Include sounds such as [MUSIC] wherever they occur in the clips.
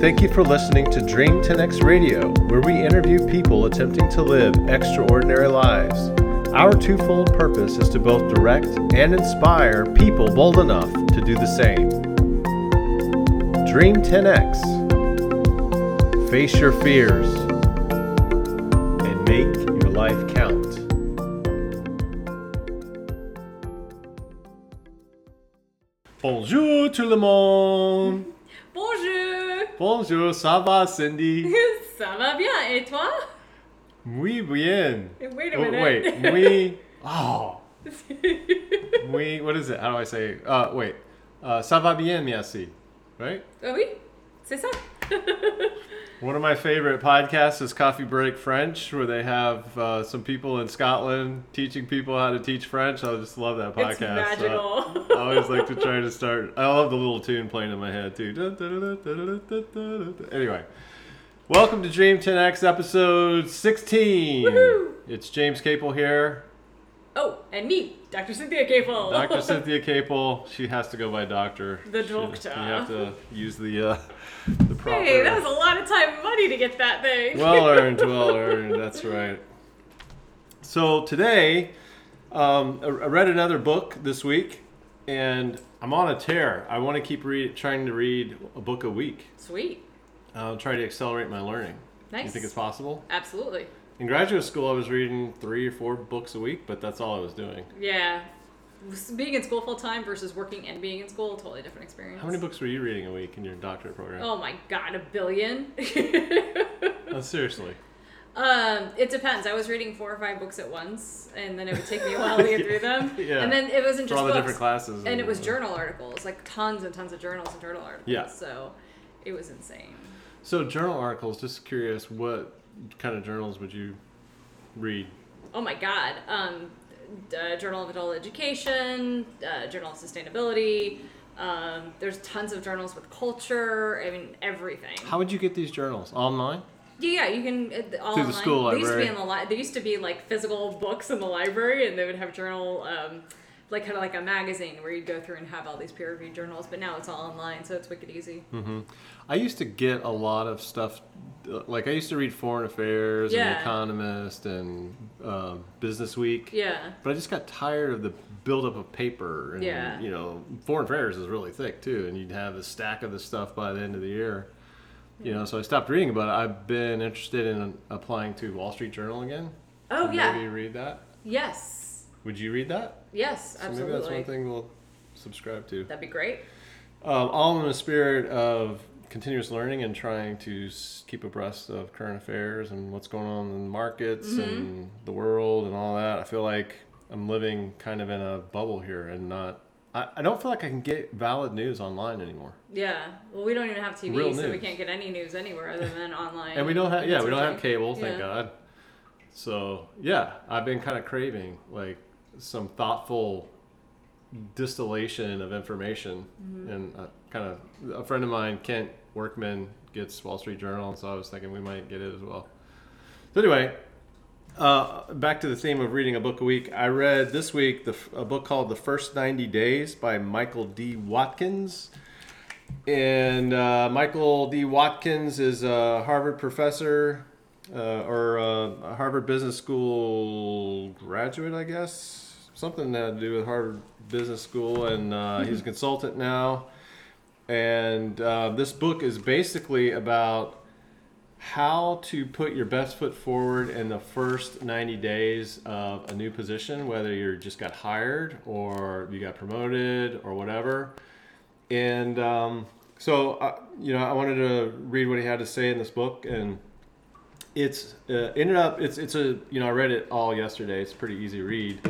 Thank you for listening to Dream 10X Radio, where we interview people attempting to live extraordinary lives. Our twofold purpose is to both direct and inspire people bold enough to do the same. Dream 10X. Face your fears and make your life count. Bonjour tout le monde. Bonjour ça va Cindy? [LAUGHS] Ça va bien, et toi? Muy bien. Wait a Oh, minute. wait, [LAUGHS] muy. Oh, muy. What is it? How do I say? it? Uh, wait. Uh, ça va bien, merci. Right? Ah oui, c'est ça. [LAUGHS] One of my favorite podcasts is Coffee Break French, where they have uh, some people in Scotland teaching people how to teach French. I just love that podcast. It's So magical. [LAUGHS] I always like to try to start. I love the little tune playing in my head too. Anyway, welcome to Dream 10X episode 16. Woohoo! It's James Capel here. oh, and me, Dr. Cynthia Capel. Dr. [LAUGHS] Cynthia Capel. She has to go by doctor. The She- doctor. You have to use the uh, the proper. Hey, that was a lot of time and money to get that thing. well [LAUGHS] earned, well earned. That's right. So today, um, I read another book this week, and I'm on a tear. I want to keep read, trying to read a book a week. Sweet. I'll try to accelerate my learning. Nice. You think it's possible? Absolutely. In graduate school, I was reading three or four books a week, but that's all I was doing. Yeah. Being in school full time versus working and being in school, totally different experience. How many books were you reading a week in your doctorate program? Oh my god, a billion. Oh, [LAUGHS] seriously. Um, it depends. I was reading four or five books at once, and then it would take me a [LAUGHS] while to get through them. Yeah. And then it wasn't For just all the books, different classes. and it was journal articles, like tons and tons of journals and journal articles. Yeah. So it was insane. So journal articles. Just curious, what kind of journals would you read? Oh my god. Um, uh, Journal of Adult Education, uh, Journal of Sustainability. Um, there's tons of journals with culture. I mean, everything. How would you get these journals online? Yeah, yeah, you can uh, all Through the online. school They used to be library. in the li- There used to be like physical books in the library, and they would have journal, um, like kind of like a magazine where you'd go through and have all these peer-reviewed journals. But now it's all online, so it's wicked easy. Mm-hmm. I used to get a lot of stuff, uh, like I used to read Foreign Affairs and Yeah. Economist and um, Business Week. Yeah, But I just got tired of the buildup of paper. And, Yeah. You know, Foreign Affairs is really thick too, and you'd have a stack of this stuff by the end of the year. You know, so I stopped reading about it. I've been interested in applying to Wall Street Journal again. Oh yeah. Maybe you read that. Yes. Would you read that? Yes. So Absolutely. maybe that's one thing we'll subscribe to. That'd be great. Um, all in the spirit of continuous learning and trying to keep abreast of current affairs and what's going on in the markets Mm-hmm. and the world and all that. I feel like I'm living kind of in a bubble here and not. I, I don't feel like I can get valid news online anymore. Yeah. Well, we don't even have TV, Real so we can't get any news anywhere other than [LAUGHS] online. And we don't have, yeah, we don't have cable, thank Yeah. God. So, yeah, I've been kind of craving like some thoughtful distillation of information. Mm-hmm. And uh, kind of a friend of mine, Kent Workman, gets Wall Street Journal, and so I was thinking we might get it as well. So, anyway, uh, back to the theme of reading a book a week. I read this week the, a book called The First 90 Days by Michael D. Watkins. And uh, Michael D. Watkins is a Harvard professor uh, or uh, a Harvard Business School graduate, I guess. Something that had to do with Harvard Business School. And uh, he's a consultant now. And uh, this book is basically about how to put your best foot forward in the first 90 days of a new position, whether you just got hired or you got promoted or whatever. And um, so, uh, you know, I wanted to read what he had to say in this book, and it's uh, ended up it's it's a you know I read it all yesterday. It's a pretty easy read.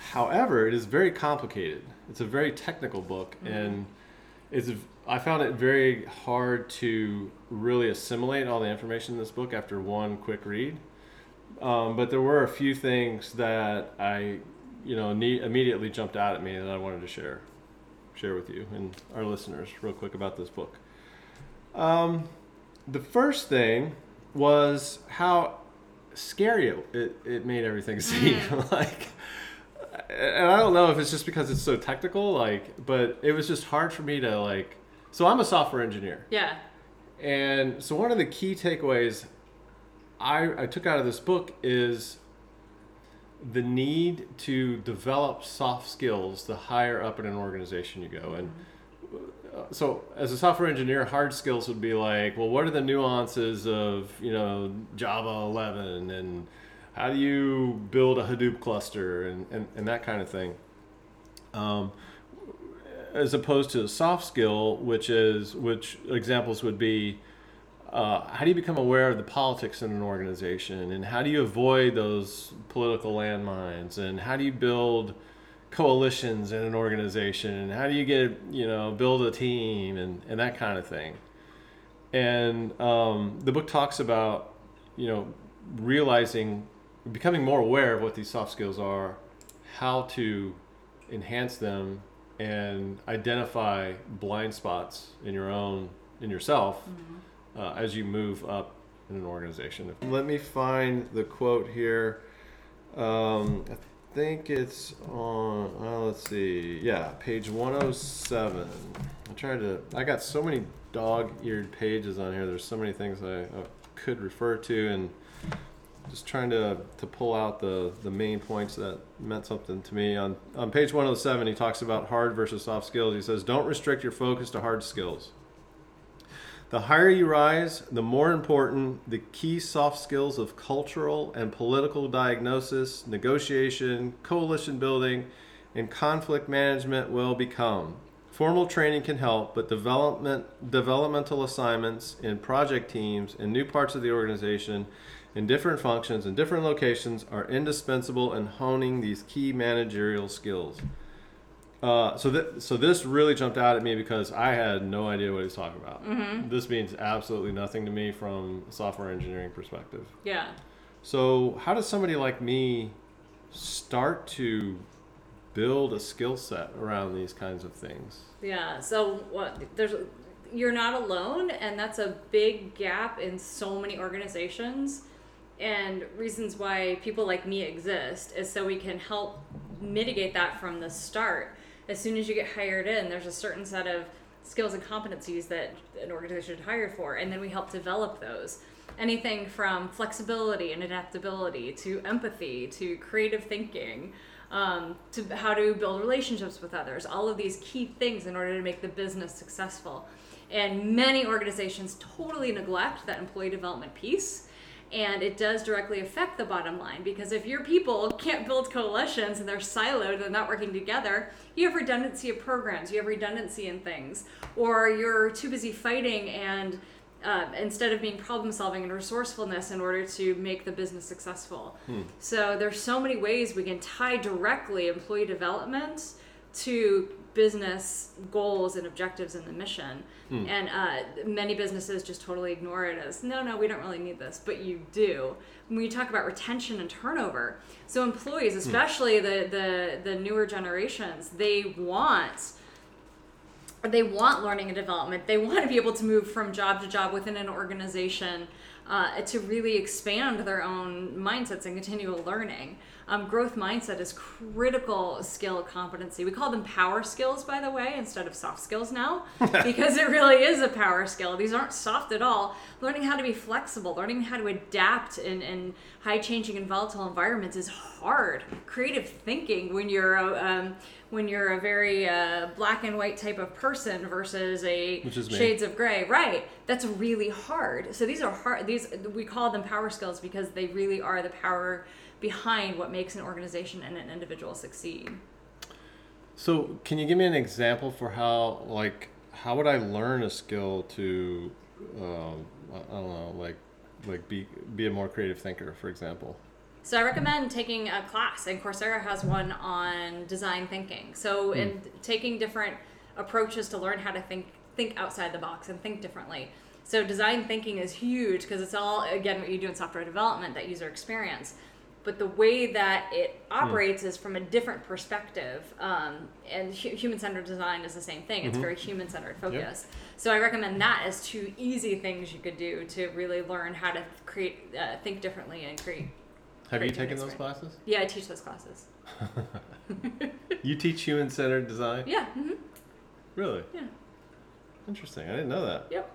However, it is very complicated. It's a very technical book, and it's I found it very hard to really assimilate all the information in this book after one quick read. Um, but there were a few things that I, you know, need, immediately jumped out at me that I wanted to share, share with you and our listeners real quick about this book. Um, the first thing was how scary it, it, it made everything [LAUGHS] seem [LAUGHS] like and I don't know if it's just because it's so technical, like, but it was just hard for me to like. So I'm a software engineer, Yeah. And so one of the key takeaways I, I took out of this book is the need to develop soft skills the higher up in an organization you go. And uh, so as a software engineer, hard skills would be like, well, what are the nuances of, you know, Java 11 and how do you build a Hadoop cluster and, and, and that kind of thing. Um, as opposed to a soft skill, which is, which examples would be, uh, how do you become aware of the politics in an organization? And how do you avoid those political landmines? And how do you build coalitions in an organization? And how do you get you know build a team and, and that kind of thing? And um, the book talks about you know realizing becoming more aware of what these soft skills are how to enhance them and identify blind spots in your own in yourself mm-hmm uh, as you move up in an organization. Let me find the quote here. Um, I think it's on. Uh, let's see. Yeah, page 107. I tried to. I got so many dog-eared pages on here. There's so many things I, I could refer to, and just trying to to pull out the the main points that meant something to me. On on page 107, he talks about hard versus soft skills. He says, "Don't restrict your focus to hard skills." The higher you rise, the more important the key soft skills of cultural and political diagnosis, negotiation, coalition building, and conflict management will become. Formal training can help, but development, developmental assignments in project teams in new parts of the organization in different functions and different locations are indispensable in honing these key managerial skills. Uh, so that so this really jumped out at me because I had no idea what he was talking about. Mm-hmm. This means absolutely nothing to me from a software engineering perspective. Yeah. So how does somebody like me start to build a skill set around these kinds of things? Yeah. So what there's you're not alone, and that's a big gap in so many organizations. And reasons why people like me exist is so we can help mitigate that from the start as soon as you get hired in, there's a certain set of skills and competencies that an organization should hire for, and then we help develop those. Anything from flexibility and adaptability to empathy to creative thinking. Um, to how to build relationships with others, all of these key things in order to make the business successful. And many organizations totally neglect that employee development piece and it does directly affect the bottom line because if your people can't build coalitions and they're siloed and not working together you have redundancy of programs you have redundancy in things or you're too busy fighting and uh, instead of being problem solving and resourcefulness in order to make the business successful hmm. so there's so many ways we can tie directly employee development to business goals and objectives in the mission. Hmm. And uh, many businesses just totally ignore it as no, no, we don't really need this, but you do. When you talk about retention and turnover, so employees, hmm. especially the, the the newer generations, they want they want learning and development. They want to be able to move from job to job within an organization uh, to really expand their own mindsets and continual learning. Um, growth mindset is critical skill competency. We call them power skills, by the way, instead of soft skills now, [LAUGHS] because it really is a power skill. These aren't soft at all. Learning how to be flexible, learning how to adapt in, in high changing and volatile environments is hard. Creative thinking when you're a, um, when you're a very uh, black and white type of person versus a shades of gray, right? That's really hard. So these are hard. These we call them power skills because they really are the power behind what makes an organization and an individual succeed. So, can you give me an example for how, like, how would I learn a skill to, um, I don't know, like, like be be a more creative thinker, for example? So I recommend taking a class, and Coursera has one on design thinking. So, in hmm. taking different approaches to learn how to think think outside the box and think differently. So, design thinking is huge because it's all again what you do in software development, that user experience but the way that it hmm. operates mm. is from a different perspective. Um, and hu- human centered design is the same thing. It's mm-hmm. very human centered focus. Yep. So I recommend that as two easy things you could do to really learn how to create, uh, think differently, and create. Have you taken those classes? Yeah, I teach those classes. [LAUGHS] you teach human centered design? Yeah. Mm-hmm. Really? Yeah. Interesting. I didn't know that. Yep.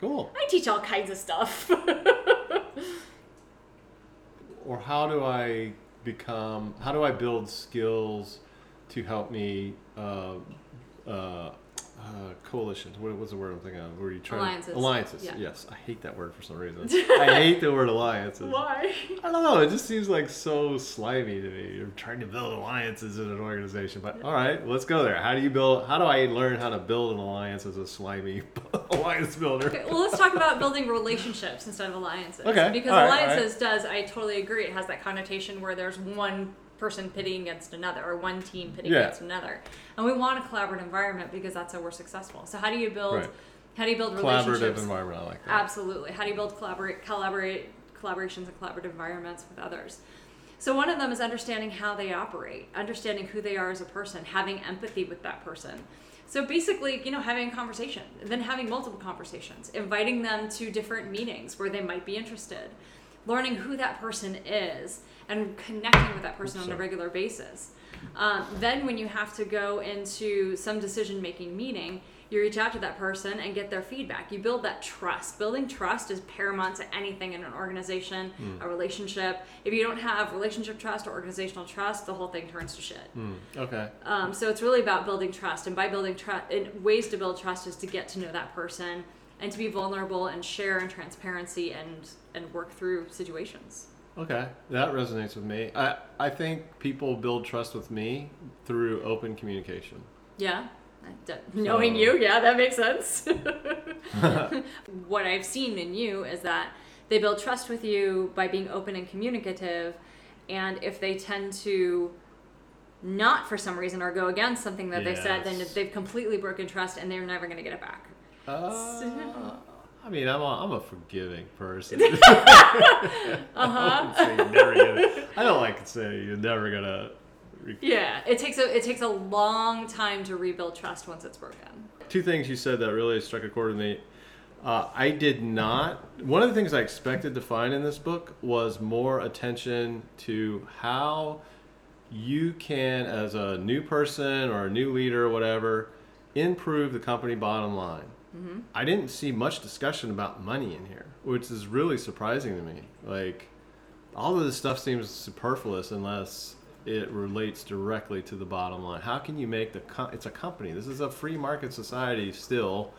Cool. I teach all kinds of stuff. [LAUGHS] Or how do I become? How do I build skills to help me? Uh, uh, uh, coalitions. What was the word I'm thinking of? Where you try Alliances. alliances. Yeah. Yes, I hate that word for some reason. [LAUGHS] I hate the word alliances. Why? I don't know. It just seems like so slimy to me. You're trying to build alliances in an organization, but all right, let's go there. How do you build? How do I learn how to build an alliance as a slimy [LAUGHS] alliance builder? Okay, well, let's talk about building relationships instead of alliances. Okay, Because right, all alliances does, I totally agree, it has that connotation where there's one person pitting against another or one team pitting Yeah. against another. And we want a collaborative environment because that's how we're successful. So how do you build Right. how do you build Collaborative relationships? environment. I like that. Absolutely. How do you build collaborate collaborate collaborations and collaborative environments with others? So one of them is understanding how they operate, understanding who they are as a person, having empathy with that person. So basically, you know, having a conversation, then having multiple conversations, inviting them to different meetings where they might be interested, learning who that person is, and connecting with that person on a regular basis. Um, then, when you have to go into some decision making meeting, you reach out to that person and get their feedback. You build that trust. Building trust is paramount to anything in an organization, a relationship. If you don't have relationship trust or organizational trust, the whole thing turns to shit. Hmm, okay. Um, so it's really about building trust, and by building trust, and ways to build trust is to get to know that person and to be vulnerable and share in transparency and and work through situations. Okay, that resonates with me. I, I think people build trust with me through open communication. Yeah. D- Knowing So- you, yeah, that makes sense. [LAUGHS] [LAUGHS] what I've seen in you is that they build trust with you by being open and communicative, and if they tend to not for some reason or go against something that they said, then they've completely broken trust and they're never going to get it back. Uh, [LAUGHS] I mean, I'm a, I'm a forgiving person. Uh [LAUGHS] I huh. wouldn't say you're never gonna- I don't like to say you're never gonna. re- Yeah, it takes a it takes a long time to rebuild trust once it's broken. Two things you said that really struck a chord with me. Uh, I did not. One of the things I expected to find in this book was more attention to how you can, as a new person or a new leader or whatever, improve the company bottom line. Mm-hmm. I didn't see much discussion about money in here, which is really surprising to me. Like, all of this stuff seems superfluous unless it relates directly to the bottom line. How can you make the co- it's a company. This is a free market society still.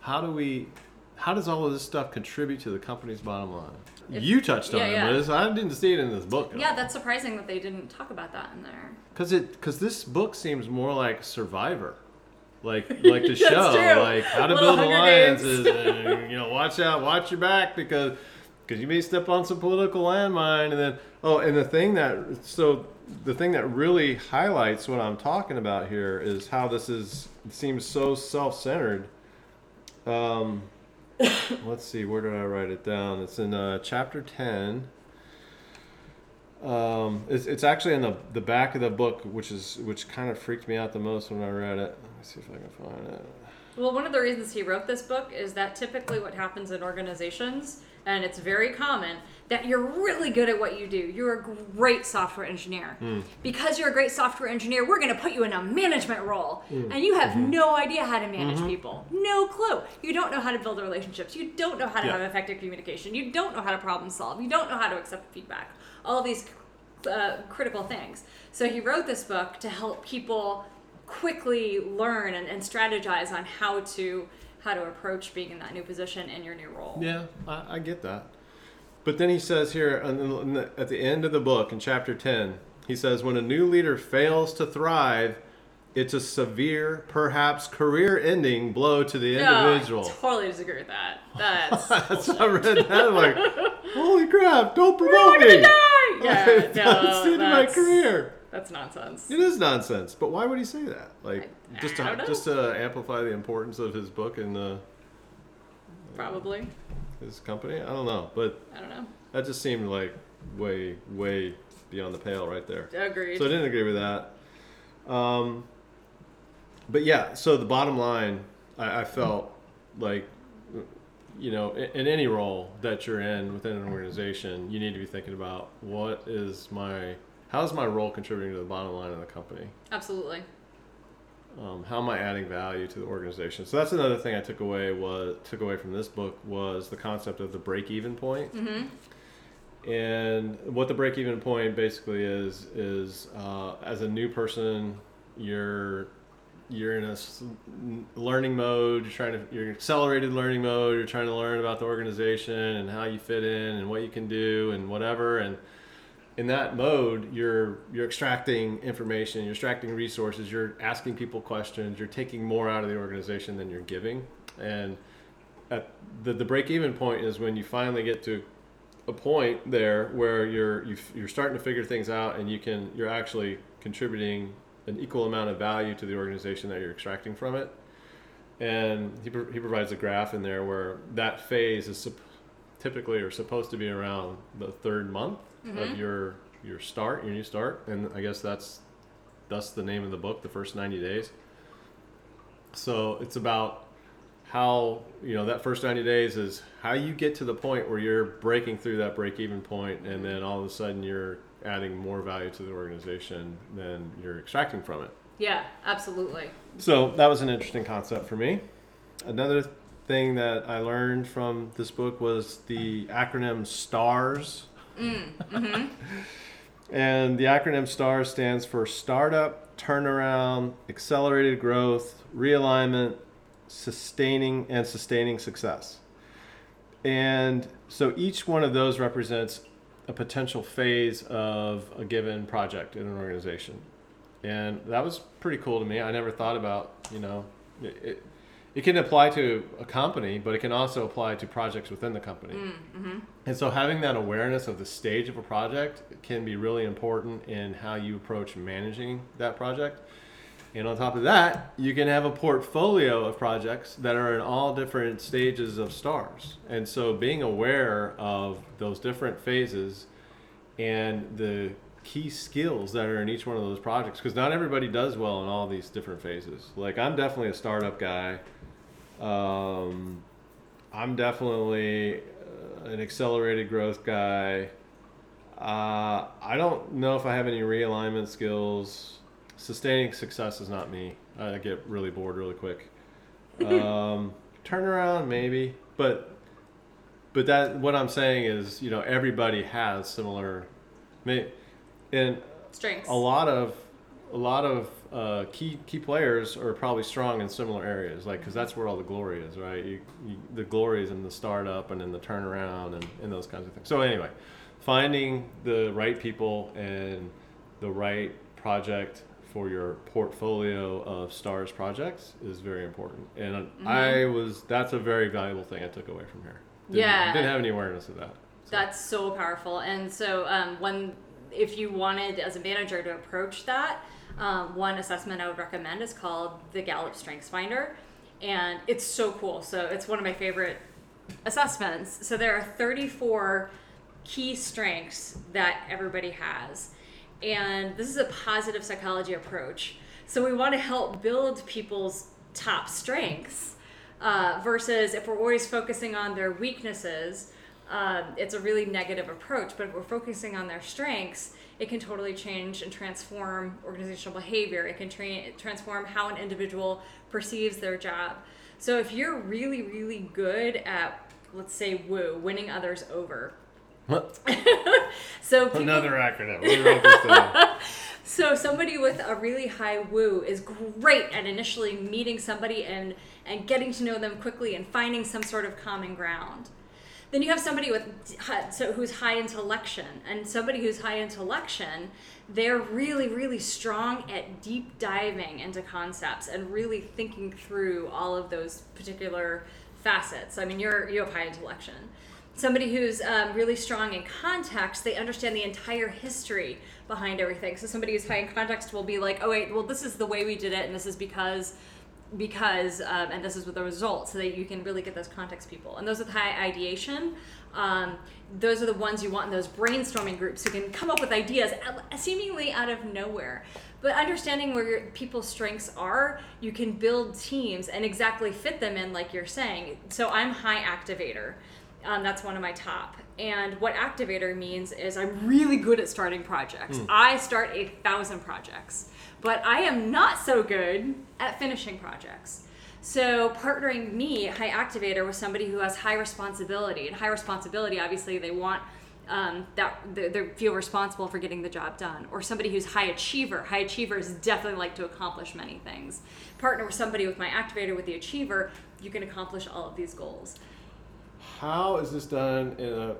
How do we how does all of this stuff contribute to the company's bottom line? If- you touched on yeah, it, yeah. Liz. I didn't see it in this book. Yeah, that's surprising that they didn't talk about that in there. because it because this book seems more like Survivor, like like [LAUGHS] the show, true. like how to Little build Hunger alliances. And, you know, watch out, watch your back because because you may step on some political landmine, and then oh, and the thing that so the thing that really highlights what I'm talking about here is how this is seems so self-centered. Um, [COUGHS] let's see, where did I write it down? It's in uh, chapter ten. Um, it's, it's actually in the, the back of the book, which is which kind of freaked me out the most when I read it. Me see if I can find it. Well, one of the reasons he wrote this book is that typically what happens in organizations, and it's very common, that you're really good at what you do. You're a great software engineer. Hmm. Because you're a great software engineer, we're going to put you in a management role. Hmm. And you have mm-hmm. no idea how to manage mm-hmm. people. No clue. You don't know how to build relationships. You don't know how to Yeah. have effective communication. You don't know how to problem solve. You don't know how to accept feedback. All of these uh, critical things. So he wrote this book to help people quickly learn and, and strategize on how to how to approach being in that new position in your new role. Yeah, I, I get that. But then he says here the, at the end of the book in chapter 10, he says, when a new leader fails to thrive, it's a severe, perhaps career ending blow to the No, individual. I totally disagree with that. [LAUGHS] That's That's I read that. I'm like, [LAUGHS] holy crap, don't promote me. die. [LAUGHS] Yeah, That's no, the end of my career. That's nonsense. It is nonsense, but why would he say that? Like, I- just I to just to amplify the importance of his book and uh, Probably. his company? I don't know, but I don't know. that just seemed like way, way beyond the pale right there. Agreed. So I didn't agree with that. Um, but yeah, so the bottom line, I, I felt like, you know, in, in any role that you're in within an organization, you need to be thinking about what is my, how is my role contributing to the bottom line of the company? Absolutely. um, how am I adding value to the organization? So that's another thing I took away was took away from this book was the concept of the break even point. Mm-hmm. And what the break even point basically is is uh, as a new person, you're you're in a learning mode. You're trying to you're in accelerated learning mode. You're trying to learn about the organization and how you fit in and what you can do and whatever. And in that mode, you're you're extracting information. You're extracting resources. You're asking people questions. You're taking more out of the organization than you're giving. And at the the break even point is when you finally get to a point there where you're you, you're starting to figure things out and you can you're actually contributing an equal amount of value to the organization that you're extracting from it and he, he provides a graph in there where that phase is typically or supposed to be around the third month of mm-hmm. your your start your new start. And i guess that's that's the name of the book the first 90 days. So it's about how you know that first 90 days is how you get to the point where you're breaking through that break even point and then all of a sudden you're adding more value to the organization than you're extracting from it. Yeah, absolutely. so that was an interesting concept for me. Another thing that i learned from this book was the acronym stars Mm, mm-hmm. [LAUGHS] and the acronym STAR stands for Startup, Turnaround, Accelerated Growth, Realignment, Sustaining, and Sustaining Success. And so each one of those represents a potential phase of a given project in an organization. And that was pretty cool to me. I never thought about, you know, it, it, can apply to a company, but it can also apply to projects within the company. Mm, mm-hmm. And so having that awareness of the stage of a project can be really important in how you approach managing that project. And on top of that, you can have a portfolio of projects that are in all different stages of stars. And so being aware of those different phases and the key skills that are in each one of those projects because not everybody does well in all these different phases. Like I'm definitely a startup guy. Um, I'm definitely uh, an accelerated growth guy. Uh, I don't know if I have any realignment skills. Sustaining success is not me. I get really bored really quick. [LAUGHS] Um, turnaround maybe, but but that what I'm saying is you know everybody has similar, may, and Strengths. a lot of a lot of uh, key key players are probably strong in similar areas, like because that's where all the glory is, right? You, you, the glory is in the startup and in the turnaround and, and those kinds of things. So anyway, finding the right people and the right project for your portfolio of stars projects is very important, and I was that's a very valuable thing I took away from here. Didn't, Yeah. didn't have any awareness of that. So. That's so powerful. And so, um, when if you wanted as a manager to approach that, um, one assessment I would recommend is called the Gallup Strengths Finder, and it's so cool. So it's one of my favorite assessments. So there are 34 key strengths that everybody has, and this is a positive psychology approach. So we want to help build people's top strengths uh, versus if we're always focusing on their weaknesses, um, it's a really negative approach. But if we're focusing on their strengths, it can totally change and transform organizational behavior. It can tra- transform how an individual perceives their job. So if you're really, really good at, let's say, woo, winning others over. What? [LAUGHS] so people, Another acronym. Let me write this down. [LAUGHS] so somebody with a really high woo is great at initially meeting somebody and and getting to know them quickly and finding some sort of common ground. Then you have somebody with so who's high intellection and somebody who's high intellection, they're really really strong at deep diving into concepts and really thinking through all of those particular facets. I mean, you're you have high intellection somebody who's um, really strong in context they understand the entire history behind everything so somebody who's high in context will be like oh wait well this is the way we did it and this is because because um, and this is with the results so that you can really get those context people. And those with high ideation um, those are the ones you want in those brainstorming groups who can come up with ideas seemingly out of nowhere. But understanding where your people's strengths are you can build teams and exactly fit them in like you're saying. So i'm high activator. Um, that's one of my top. And what activator means is I'm really good at starting projects. I start a thousand projects, but I am not so good at finishing projects. So partnering me, high activator, with somebody who has high responsibility, and high responsibility, obviously, they want um, that they, feel responsible for getting the job done, or somebody who's high achiever. High achievers definitely like to accomplish many things. Partner with somebody with my activator with the achiever, you can accomplish all of these goals. How is this done in a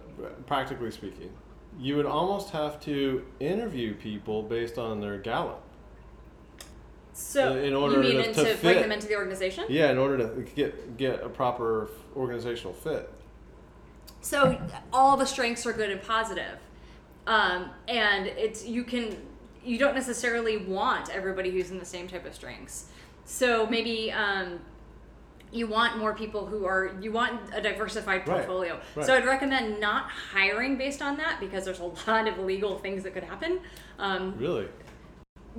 practically speaking? You would almost have to interview people based on their Gallup. So In order you mean to- to to bring them into the organization? Yeah, in order to get get a proper organizational fit. So all the strengths are good and positive, um, and it's you can you don't necessarily want everybody who's in the same type of strengths. So maybe um, you want more people who are you want a diversified Right, portfolio. right. So I'd recommend not hiring based on that because there's a lot of legal things that could happen. Um, Really?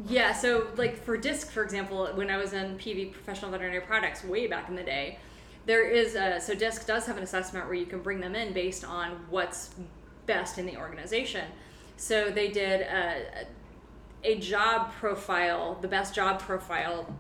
Yeah, so like for DISC, for example, when I was in PV Professional Veterinary Products way back in the day, there is a, so DISC does have an assessment where you can bring them in based on what's best in the organization. So they did a, a job profile, the best job profile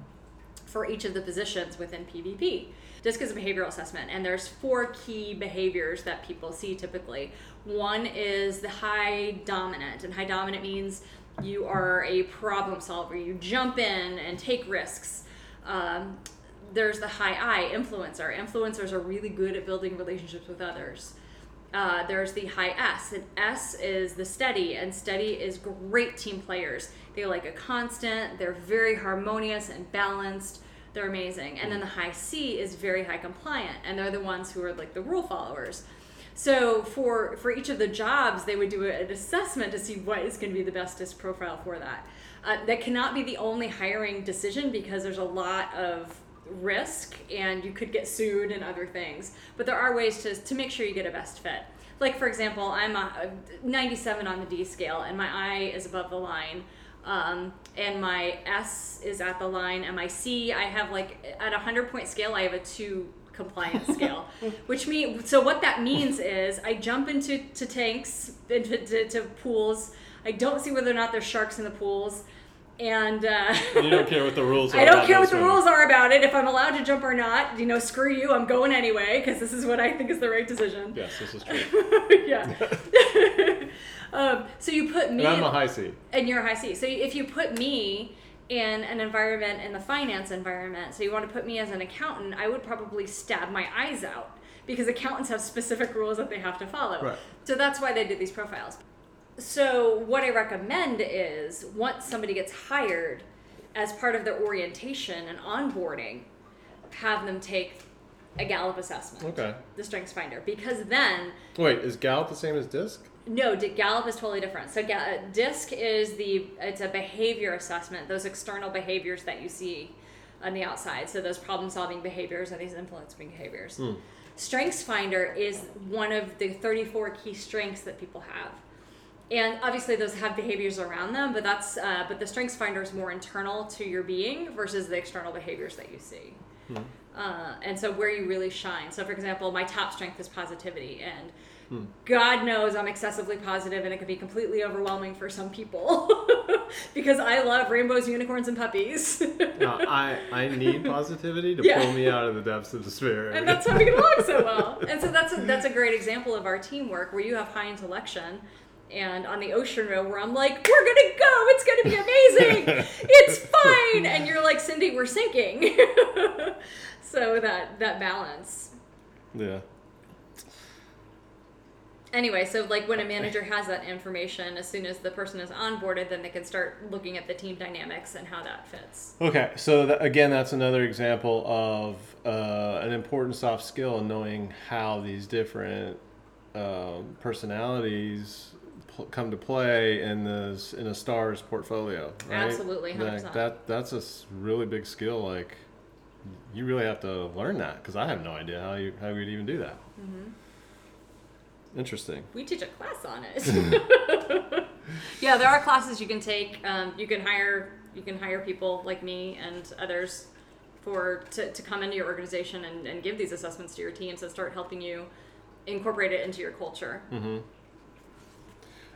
for each of the positions within PVP. DISC is a behavioral assessment, and there's four key behaviors that people see typically. One is the high dominant, and high dominant means you are a problem solver. You jump in and take risks. Um, there's the high I, influencer. Influencers are really good at building relationships with others. Uh, there's the high S, and S is the steady, and steady is great team players. They like a constant, they're very harmonious and balanced, they're amazing. And then the high C is very high compliant, and they're the ones who are like the rule followers. So for for each of the jobs, they would do an assessment to see what is going to be the bestest profile for that. Uh, that cannot be the only hiring decision because there's a lot of risk and you could get sued and other things. But there are ways to, to make sure you get a best fit. Like, for example, I'm a, a 97 on the D scale and my I is above the line. Um, and my S is at the line, and my C, I have like at a 100 point scale, I have a 2 compliance [LAUGHS] scale, which means so what that means is I jump into to tanks, into to, to pools. I don't see whether or not there's sharks in the pools, and uh, You don't care what the rules [LAUGHS] are. I don't about care what the one. rules are about it. If I'm allowed to jump or not, you know, screw you. I'm going anyway because this is what I think is the right decision. Yes, this is true. [LAUGHS] yeah. um, so you put me And I'm a high C. and you're a high C. So if you put me in an environment in the finance environment, so you want to put me as an accountant, I would probably stab my eyes out because accountants have specific rules that they have to follow. Right. So that's why they did these profiles. So what I recommend is once somebody gets hired, as part of their orientation and onboarding, have them take a Gallup assessment, Okay. the Strengths Finder, because then Wait, is Gallup the same as DISC? No, D- Gallup is totally different. So uh, DISC is the it's a behavior assessment. Those external behaviors that you see on the outside. So those problem-solving behaviors and these influencing behaviors. Strengths Finder is one of the 34 key strengths that people have. And obviously, those have behaviors around them, but that's uh, but the Strengths Finder is more internal to your being versus the external behaviors that you see. Uh, and so where you really shine. So, for example, my top strength is positivity, and Hmm. God knows I'm excessively positive, and it can be completely overwhelming for some people [LAUGHS] because I love rainbows, unicorns, and puppies. [LAUGHS] No, I, I need positivity to Yeah. pull me out of the depths of despair. and that's how we [LAUGHS] get along so well. And so that's a, that's a great example of our teamwork where you have high intellection. And on the ocean row, where I'm like, we're gonna go, it's gonna be amazing, it's fine, and you're like, Cindy, we're sinking. so that that balance. yeah. Anyway, so like when a manager has that information, as soon as the person is onboarded, then they can start looking at the team dynamics and how that fits. Okay, so th- again, that's another example of uh, an important soft skill in knowing how these different um, personalities pl- come to play in this in a star's portfolio. Right? Absolutely, 100%. Like, that that's a really big skill. Like you really have to learn that because I have no idea how you how you'd even do that. Mm-hmm. Interesting. We teach a class on it. [LAUGHS] [LAUGHS] yeah, there are classes you can take. Um, you can hire you can hire people like me and others for to, to come into your organization and, and give these assessments to your teams and start helping you incorporate it into your culture. Mm-hmm.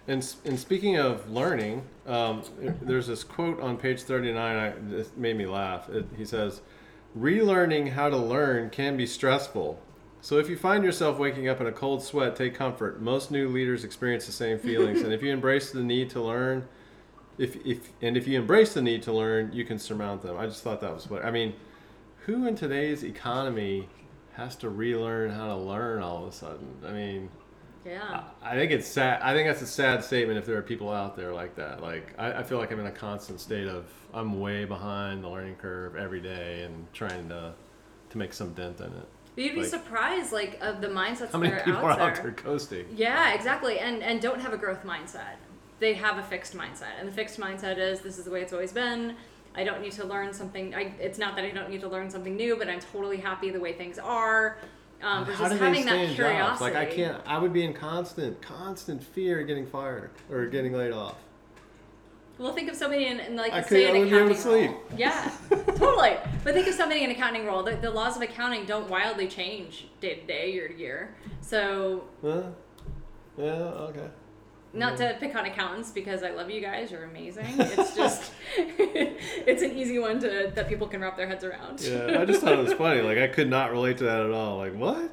And, and speaking of learning, um, there's this quote on page 39 I, this made me laugh. It, he says, Relearning how to learn can be stressful. So if you find yourself waking up in a cold sweat, take comfort. Most new leaders experience the same feelings. and if you [LAUGHS] embrace the need to learn, if, if and if you embrace the need to learn, you can surmount them. I just thought that was what I mean. Who in today's economy has to relearn how to learn all of a sudden? I mean, Yeah. I think it's sad. I think that's a sad statement if there are people out there like that. Like I, I feel like I'm in a constant state of I'm way behind the learning curve every day and trying to to make some dent in it. You'd be Like- surprised, like, of the mindsets How many that are people out are out there. there coasting? Yeah, exactly. And and don't have a growth mindset. They have a fixed mindset. And the fixed mindset is this is the way it's always been. I don't need to learn something. I, it's not that I don't need to learn something new, but I'm totally happy the way things are. Um, How do they stay that in curiosity. jobs? Like I can't. I would be in constant, constant fear of getting fired or getting laid off. Well, think of somebody in, in like I say an I wouldn't be able accounting role. Yeah, [LAUGHS] totally. But think of somebody in an accounting role. The, the laws of accounting don't wildly change day to day, year to year. So Huh? Yeah. Okay. not to pick on accountants because I love you guys. You're amazing. [LAUGHS] It's just [LAUGHS] it's an easy one to that people can wrap their heads around. Yeah. I just thought it was funny. Like I could not relate to that at all. Like what?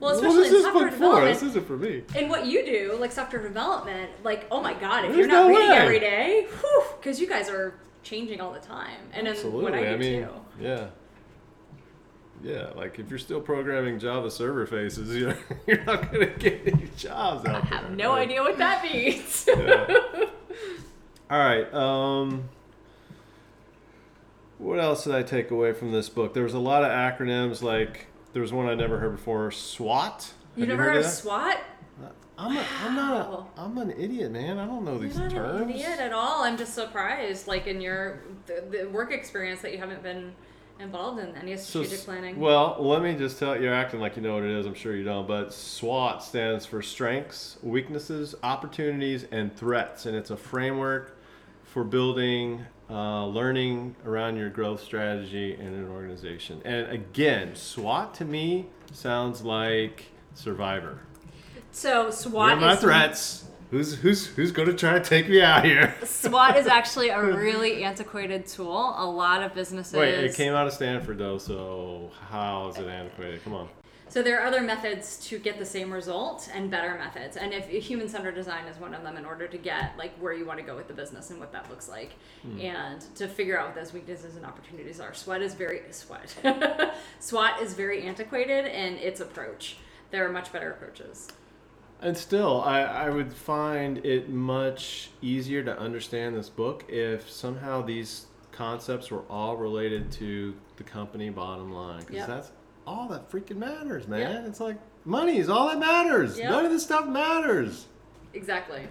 Well, especially is in software development. This isn't for me. And what you do, like software development, like oh my god, if There's you're not no reading way. every day, because you guys are changing all the time, and then Absolutely. what I do mean, too. yeah. Yeah, like if you're still programming Java server faces, you're, [LAUGHS] you're not going to get any jobs out I have there. no right? idea what that means. [LAUGHS] Yeah. All right. Um, what else did I take away from this book? There was a lot of acronyms. Like there was one I never heard before. SWOT. You never heard of that? SWOT? Uh, I'm, a, I'm not. Wow. A, I'm an idiot, man. I don't know these You're not terms. an idiot at all. I'm just surprised, like in your the, the work experience, that you haven't been involved in any So, strategic planning. Well, let me just tell you, you're acting like you know what it is. I'm sure you don't. But SWOT stands for strengths, weaknesses, opportunities, and threats. And it's a framework for building uh, learning around your growth strategy in an organization. And again, SWOT to me sounds like Survivor. so are my is threats? Who's who's who's going to try to take me out here? [LAUGHS] SWOT is actually a really antiquated tool. A lot of businesses. Wait, it came out of Stanford though, so how is it antiquated? Come on. So there are other methods to get the same result and better methods. And if human-centered design is one of them in order to get like where you want to go with the business and what that looks like. Hmm. And to figure out what those weaknesses and opportunities are. SWOT is very SWOT. [LAUGHS] SWOT is very antiquated in its approach. There are much better approaches. And still, I, I would find it much easier to understand this book if somehow these concepts were all related to the company bottom line. Because Yep. that's all that freaking matters, man. Yep. It's like money is all that matters. Yep. None of this stuff matters. Exactly.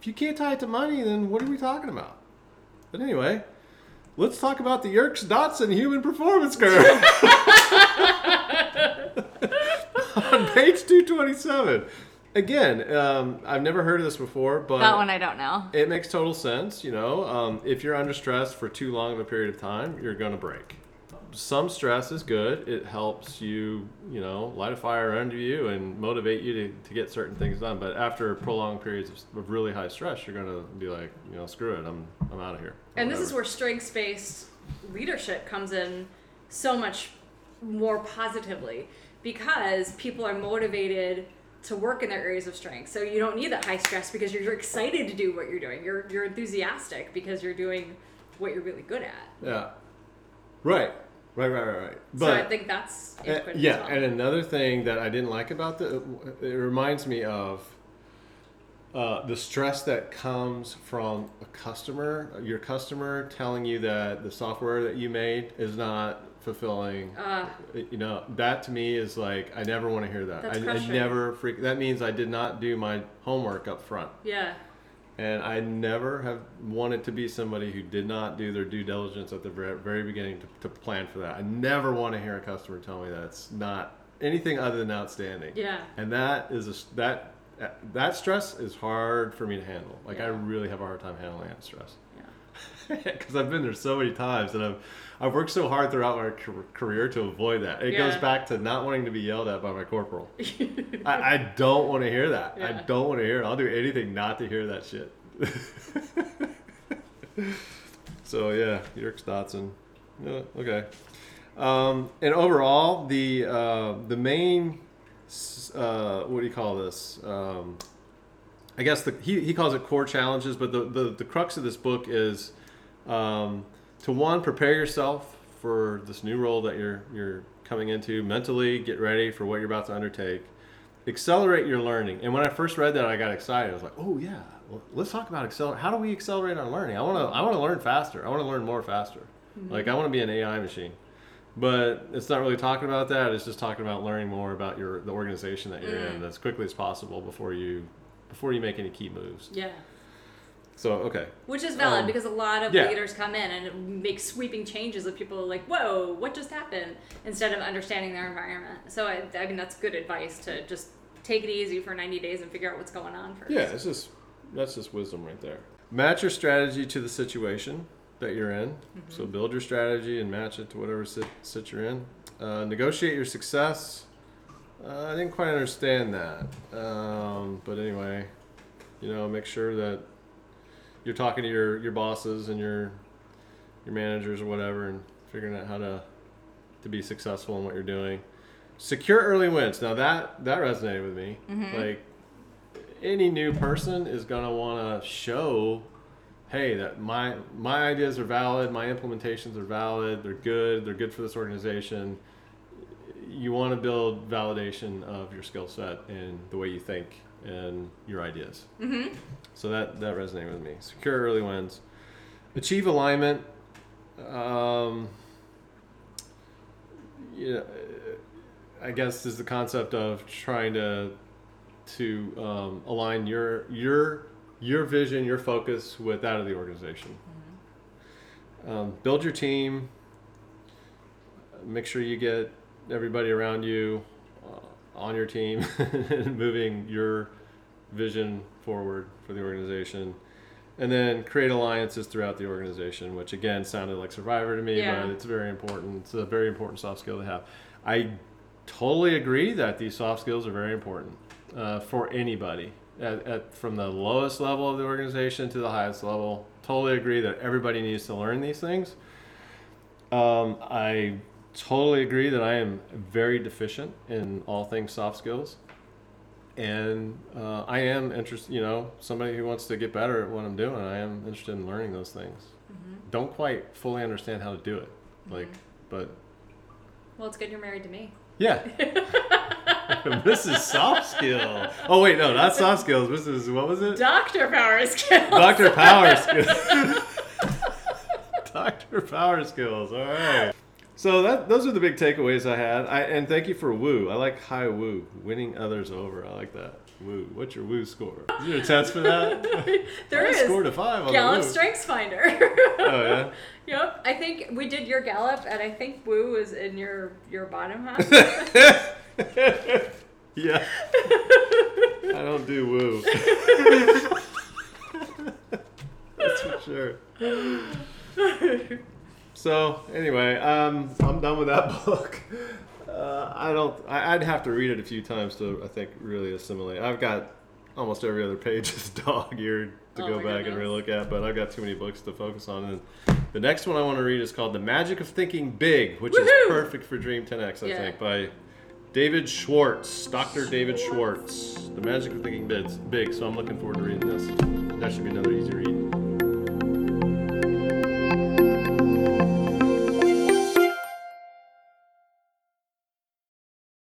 If you can't tie it to money, then what are we talking about? But anyway, let's talk about the Yerkes Dodson human performance curve. [LAUGHS] On page 227. Again, um, I've never heard of this before, but That one I don't know. it makes total sense. You know, um, if you're under stress for too long of a period of time, you're going to break. Some stress is good. It helps you, you know, light a fire under you and motivate you to, to get certain things done. But after prolonged periods of, of really high stress, you're going to be like, you know, screw it. I'm, I'm out of here. And this is where strengths based leadership comes in so much more positively because people are motivated to work in their areas of strength. So you don't need that high stress because you're excited to do what you're doing. You're you're enthusiastic because you're doing what you're really good at. Yeah. Right. Right, right, right, right. so I think that's Uh, yeah, well. and another thing that I didn't like about the, it reminds me of uh, the stress that comes from a customer, your customer telling you that the software that you made is not fulfilling. uh, You know, that to me is like I never want to hear that. That's I, I never freak. That means I did not do my homework up front. yeah. And I never have wanted to be somebody who did not do their due diligence at the very, beginning to, to plan for that. I never want to hear a customer tell me that's not anything other than outstanding. Yeah. And that is a, that that stress is hard for me to handle. Like I really have a hard time handling that stress. [LAUGHS] Yeah. because I've been there so many times, and I've I've worked so hard throughout my career to avoid that. It goes back to not wanting to be yelled at by my corporal. [LAUGHS] I, I don't want to hear that. I don't want to hear it. I'll do anything not to hear that shit. [LAUGHS] so yeah, Yerkes Dodson. Yeah, okay. Um, and overall, the uh, the main uh, what do you call this? Um, I guess the, he, he calls it core challenges, but the, the, the crux of this book is um, to one prepare yourself for this new role that you're you're coming into mentally. Get ready for what you're about to undertake. Accelerate your learning. And when I first read that, I got excited. I was like, "Oh yeah, well, let's talk about accelerate. How do we accelerate our learning? I want to I want to learn faster. I want to learn more faster. Like I want to be an AI machine." But it's not really talking about that. It's just talking about learning more about your the organization that you're in as quickly as possible before you before you make any key moves. yeah. So okay, Which is valid Um, because a lot of yeah. leaders come in and make sweeping changes that people are like, whoa, what just happened? Instead of understanding their environment. So I, I mean, that's good advice to just take it easy for 90 days and figure out what's going on first. yeah, it's just that's just wisdom right there. Match your strategy to the situation that you're in. So build your strategy and match it to whatever sit, sit you're in. Uh, negotiate your success. Uh, I didn't quite understand that, um, but anyway, you know, make sure that you're talking to your, your bosses and your your managers or whatever, and figuring out how to to be successful in what you're doing. Secure early wins. Now that that resonated with me. Mm-hmm. Like any new person is gonna want to show, hey, that my my ideas are valid, my implementations are valid, they're good, they're good for this organization. You want to build validation of your skill set and the way you think and your ideas. Mm-hmm. So that that resonated with me. Secure early wins, achieve alignment. Um, yeah, I guess is the concept of trying to to um, align your your your vision, your focus with that of the organization. Um, build your team. Make sure you get everybody around you uh, on your team [LAUGHS] and moving your vision forward for the organization. And then create alliances throughout the organization, which again sounded like Survivor to me, Yeah. but it's very important. It's a very important soft skill to have. I totally agree that these soft skills are very important uh, for anybody, at, at, from the lowest level of the organization to the highest level. Totally agree that everybody needs to learn these things. Um, I totally agree that I am very deficient in all things soft skills. And uh, I am interested, you know, somebody who wants to get better at what I'm doing. I am interested in learning those things. Don't quite fully understand how to do it, like, but Well, it's good you're married to me. yeah. [LAUGHS] this is soft skill. Oh wait, no, not soft skills. This is what was it? Doctor power skills. Doctor Power [LAUGHS] Skills. [LAUGHS] Doctor Power Skills. All right. So that those are the big takeaways I had. I and thank you for woo. I like high woo, winning others over. I like that. Woo. What's your woo score? Is there a test for that? [LAUGHS] [LAUGHS] There I is. scored a five on Gallup the woo. Strengths Finder. Oh yeah. [LAUGHS] Yep. I think we did your Gallup, and I think Woo is in your your bottom half. yeah. I don't do woo. That's for sure. So anyway, um, I'm done with that [LAUGHS] book. Uh, I don't. I, I'd have to read it a few times to, I think, really assimilate. I've got almost every other [LAUGHS] page is dog-eared to Oh go back and goodness. really look at, but I've got too many books to focus on. And the next one I want to read is called "The Magic of Thinking Big," which is perfect for Dream 10x, I Yeah. think, by David Schwartz, Dr. David Schwartz. The Magic of Thinking. Big. So I'm looking forward to reading this. That should be another easy read.